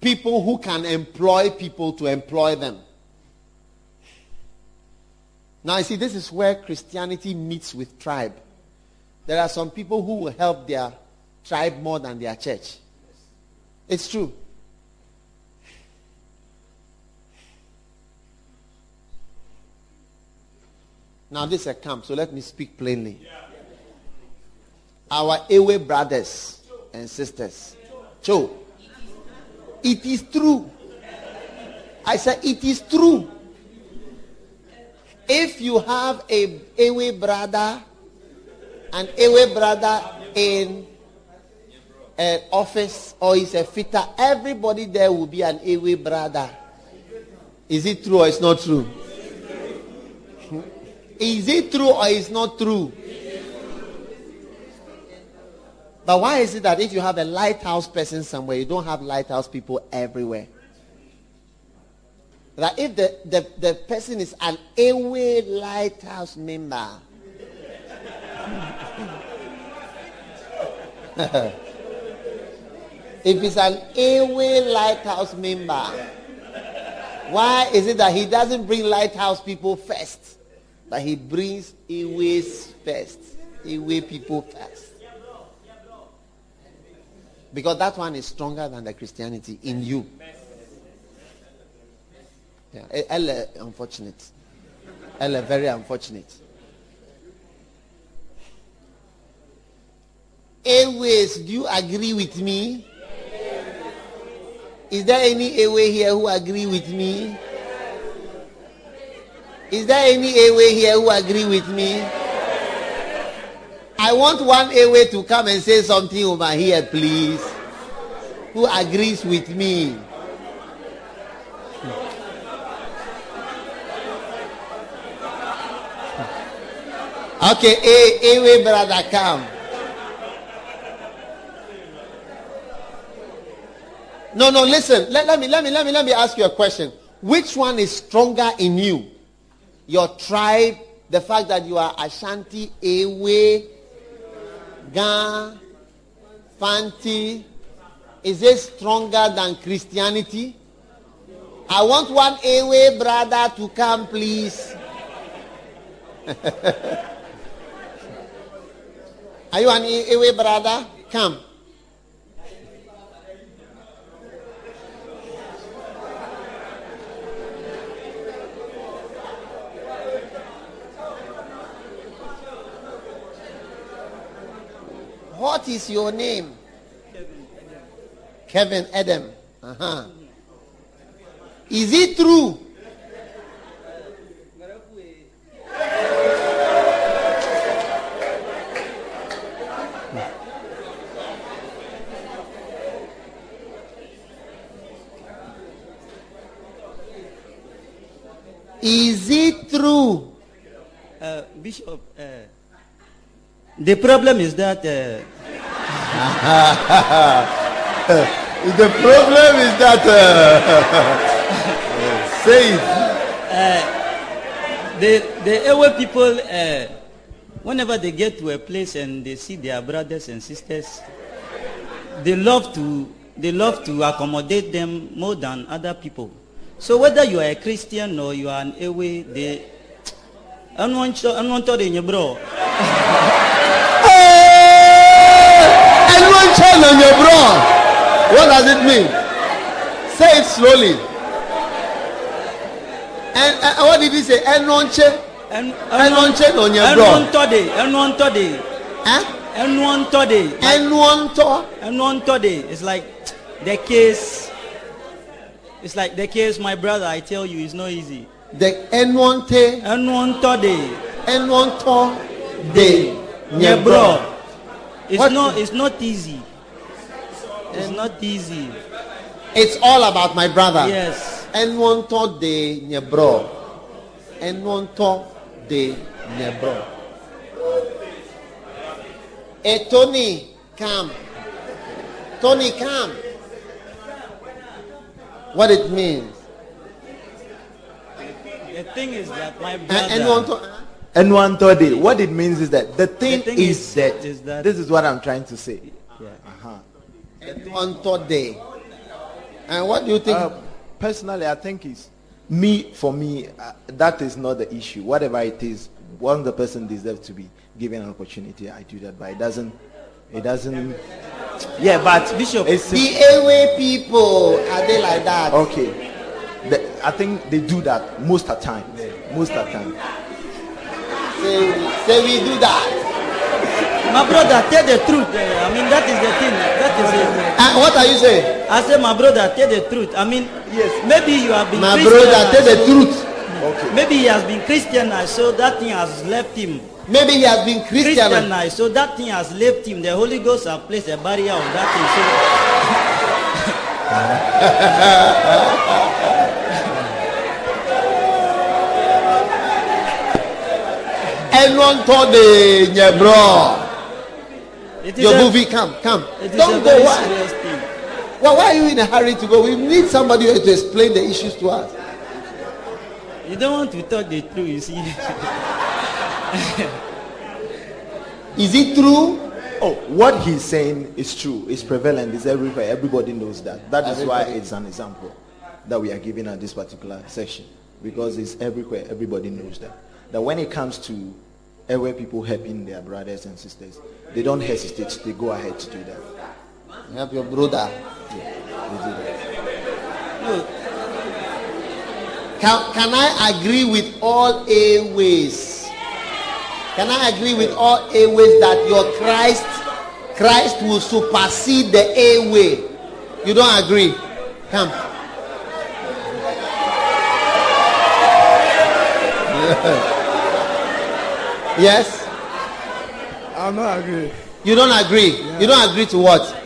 people who can employ people to employ them. Now, you see, this is where Christianity meets with tribe. There are some people who will help their tribe more than their church. It's true. Now, this is a camp, so let me speak plainly. Our Ewe brothers and sisters. Cho. It is true. I said, it is true if you have a Ewe brother, an Ewe brother in an office or is a fitter, everybody there will be an Ewe brother. Is it true or it's not true? Is it true or it's not true? But why is it that if you have a lighthouse person somewhere, you don't have lighthouse people everywhere? that if the, the, the person is an Ewe Lighthouse member, <laughs> <laughs> if he's an Ewe Lighthouse member, why is it that he doesn't bring Lighthouse people first, but he brings Ewe's first, Ewe people first? Because that one is stronger than the Christianity in you. Yeah, eh, Elle unfortunate. Very unfortunate. Airways, do you agree with me? Is there any airway here who agree with me? Is there any airway here who agree with me? I want one airway to come and say something over here, please. Who agrees with me? Okay, a, a brother, come. No, no, listen. Let, let me let me let me let me ask you a question. Which one is stronger in you? Your tribe, the fact that you are Ashanti, Ewe, Ga, Fanti, is it stronger than Christianity? I want one Ewe brother to come, please. <laughs> Are you an Ewe brother? Come. What is your name? Kevin Adam. Uh-huh. Is it true? Is it true? Uh, Bishop, uh, the problem is that uh, <laughs> The problem is that. Uh, <laughs> say it. the the Ewe people, uh, whenever they get to a place and they see their brothers and sisters, they love to they love to accommodate them more than other people. So whether you are a Christian or you are an Ewe, they anyone told in your bro. Anyone child on your bro? What does it mean? Say it slowly. And uh, what did he say? Enonche. Anyone child on your Anyone bro? told anyone told Huh? anyone told Anyone to? anyone told It's like the case. It's like the case, my brother. I tell you, it's not easy. The anyone te? Anyone told Anyone to? De. Yeah, bro. It's What- not. It's not easy. It's not easy. It's all about my brother. Yes. Anyone to de nyebro. Anyone to de nyebro. Hey Tony, come. Tony, come. What it means? The thing is that my Uh, brother. anyone to? And one third day. What it means is that the thing, thing is, is- that, is that- this is what I'm trying to say. Yeah. Anyone to de. And what do you think? Uh, personally, I think it's me. For me, uh, that is not the issue. Whatever it is, once the person deserves to be given an opportunity, I do that. But it doesn't. It doesn't. Yeah, but Bishop, it's the Ewe people are they like that? okay. The, I think they do that most of the time. Most of the time. Say, say we do that. my brother, tell the truth. eh, I mean, that is the thing. That is it. Uh, what are you saying? I say, my brother, tell the truth. I mean, Yes. maybe you have been. My brother, tell the Christianized, truth. Okay. Maybe he has been Christianized, so that thing has left him. Maybe he has been Christian. Christianized, so that thing has left him. The Holy Ghost has placed a barrier on that thing. So <laughs> Anyone to de nyebro. it is Your a, movie, come, come. It is Don't very go. Why? serious thing. Why, why are you in a hurry to go? We need somebody to explain the issues to us. You don't want to talk the truth, you see. <laughs> Is it true? Oh, what he's saying is true. It's prevalent. It's everywhere. Everybody knows that. That is why it's an example that we are giving at this particular session because it's everywhere. Everybody knows that. That when it comes to everywhere people helping their brothers and sisters, they don't hesitate. They go ahead to do that. Help your brother. They do that. No, Can, can I agree with all Ewes? Can I agree with all Ewes that your Christ Christ will supersede the Ewe? You don't agree? Come. <laughs> yes? I'm not agree. You don't agree? You don't agree to what?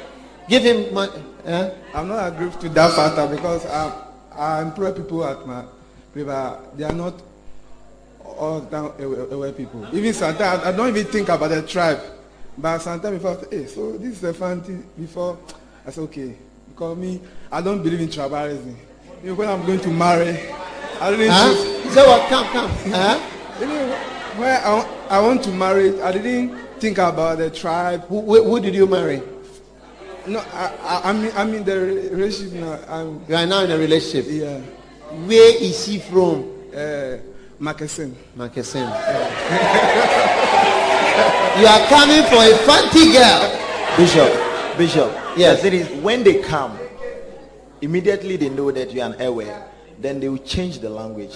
Give him my. eh? I'm not agree to that factor because I, I employ people at my river. They are not all down away, people. Even sometimes I don't even think about the tribe. But sometimes before, I say, hey, so this is a fun thing. Before I say, okay, because me, I don't believe in tribalism. When I'm going to marry, I don't need Huh? to. Say what? Come, come. Huh? <laughs> Even when I, I want to marry, I didn't think about the tribe. Who, who, who did you marry? No, I, I, I'm, in, I'm in the relationship now. I'm, You are now in a relationship. yeah, Where is she from? uh, Makasin. Markesim. <laughs> you are coming for a fancy girl. Bishop, Bishop. Yes. it is. when they come, immediately they know that you are an Ewe. Then they will change the language.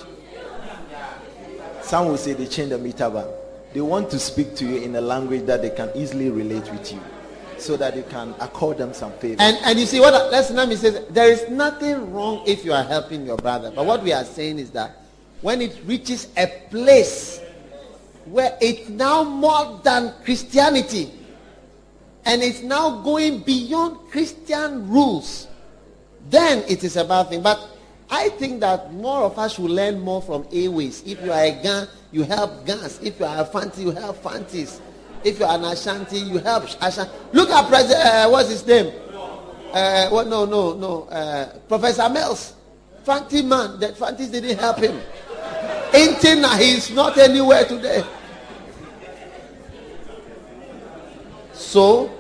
Some will say they change the meter band. They want to speak to you in a language that they can easily relate with you. so that you can accord them some favor. And and you see what lesson me says there is nothing wrong if you are helping your brother. But what we are saying is that when it reaches a place where it's now more than Christianity and it's now going beyond Christian rules, then it is a bad thing. But I think that more of us should learn more from Ewes. If you are a gun, you help guns. If you are a Fanti, you help Fantis. If you are an Ashanti, you help Ashanti. Look at President, uh, what's his name? Uh, what? No, no, no. Uh, Professor Mills. Fanti man. That Fantis didn't help him. Until now, he's not anywhere today. So,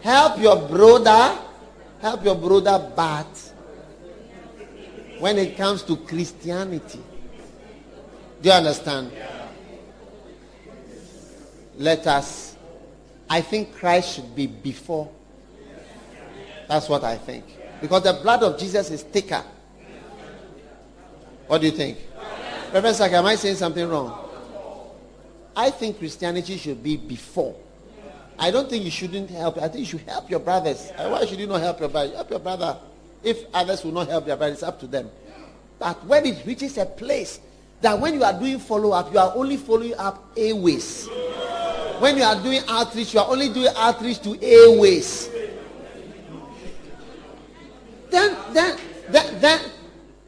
help your brother. Help your brother, but when it comes to Christianity, do you understand? let us, I think Christ should be before. That's what I think. Because the blood of Jesus is thicker. What do you think? Reverend Professor, am I saying something wrong? I think Christianity should be before. I don't think you shouldn't help. I think you should help your brothers. Uh, why should you not help your brother? Help your brother. If others will not help their brother, it's up to them. But when it reaches a place that when you are doing follow up, you are only following up Ewes. when you are doing outreach, you are only doing outreach to Ewes. Then, then, then, then,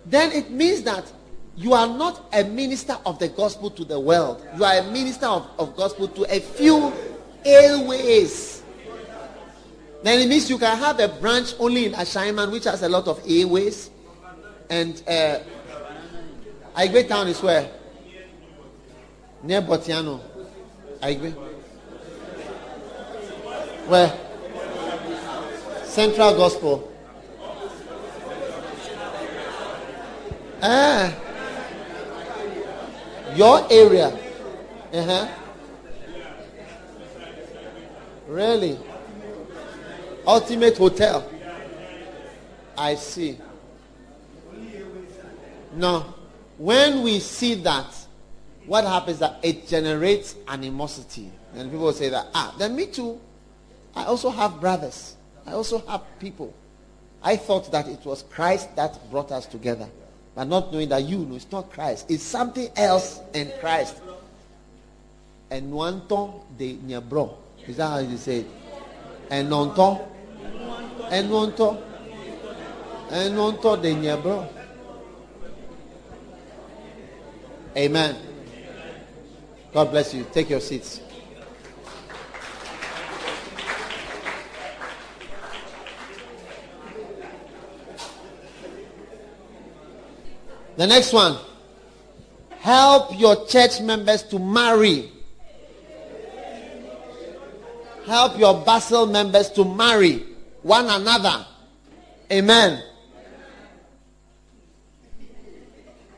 then it means that you are not a minister of the gospel to the world. You are a minister of, of gospel to a few Ewes. Then it means you can have a branch only in Ashaiman, which has a lot of Ewes. And uh, Aigbe town is where? Near Botiano. Aigbe. Where? Central Gospel. Ah. Your area. Uh-huh. Really? Ultimate Hotel. I see. No. When we see that, what happens that it generates animosity. And people say that, ah, then me too. I also have brothers. I also have people. I thought that it was Christ that brought us together. But not knowing that you know it's not Christ. It's something else in Christ. And Enwanto de nyabro. Is that how you say it? Enonto. Enonto. Enonto de nyabro. Amen. God bless you. Take your seats. The next one. Help your church members to marry. Help your Bussel members to marry one another. Amen.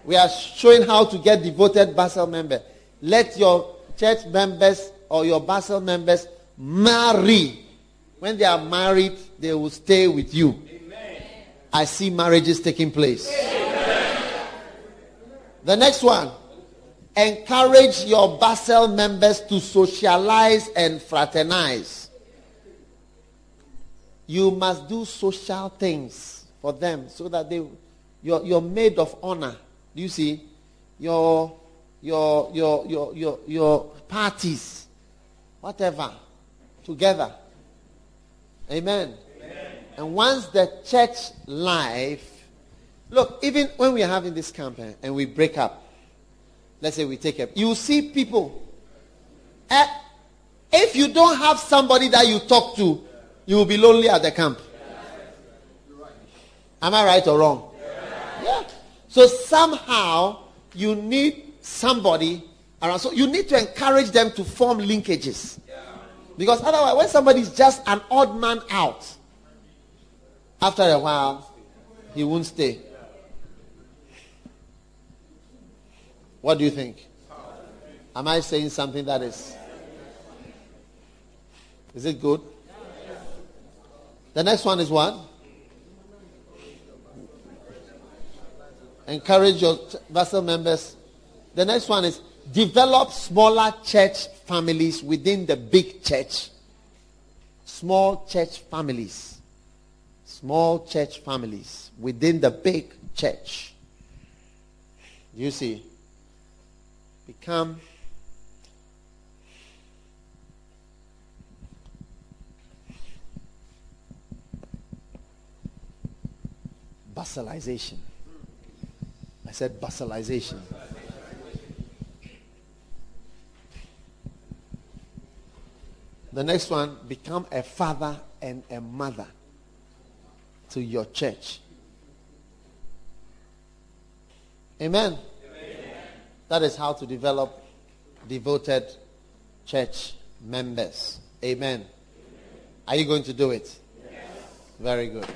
We are showing how to get devoted Bussel member. Let your church members or your Bussel members marry. When they are married, they will stay with you. Amen. I see marriages taking place. Amen. The next one. Encourage your Bussel members to socialize and fraternize. You must do social things for them so that they you're, you're made of honor. Do you see? Your your your your your your parties, whatever, together. Amen. Amen. And once the church life Look, even when we are having this campaign and we break up, let's say we take up, you see people. Uh, if you don't have somebody that you talk to, you will be lonely at the camp. Am I right or wrong? Yeah. So somehow you need somebody around. So you need to encourage them to form linkages. Because otherwise, when somebody is just an odd man out, after a while, he won't stay. What do you think? Am I saying something that is. Is it good? The next one is what? Encourage your Bussel members. The next one is develop smaller church families within the big church. small church families. Small church families within the big church. You see, become Busselisation. Said Busselisation. The next one, become a father and a mother to your church. Amen. That is how to develop devoted church members. Amen. Are you going to do it? Very good.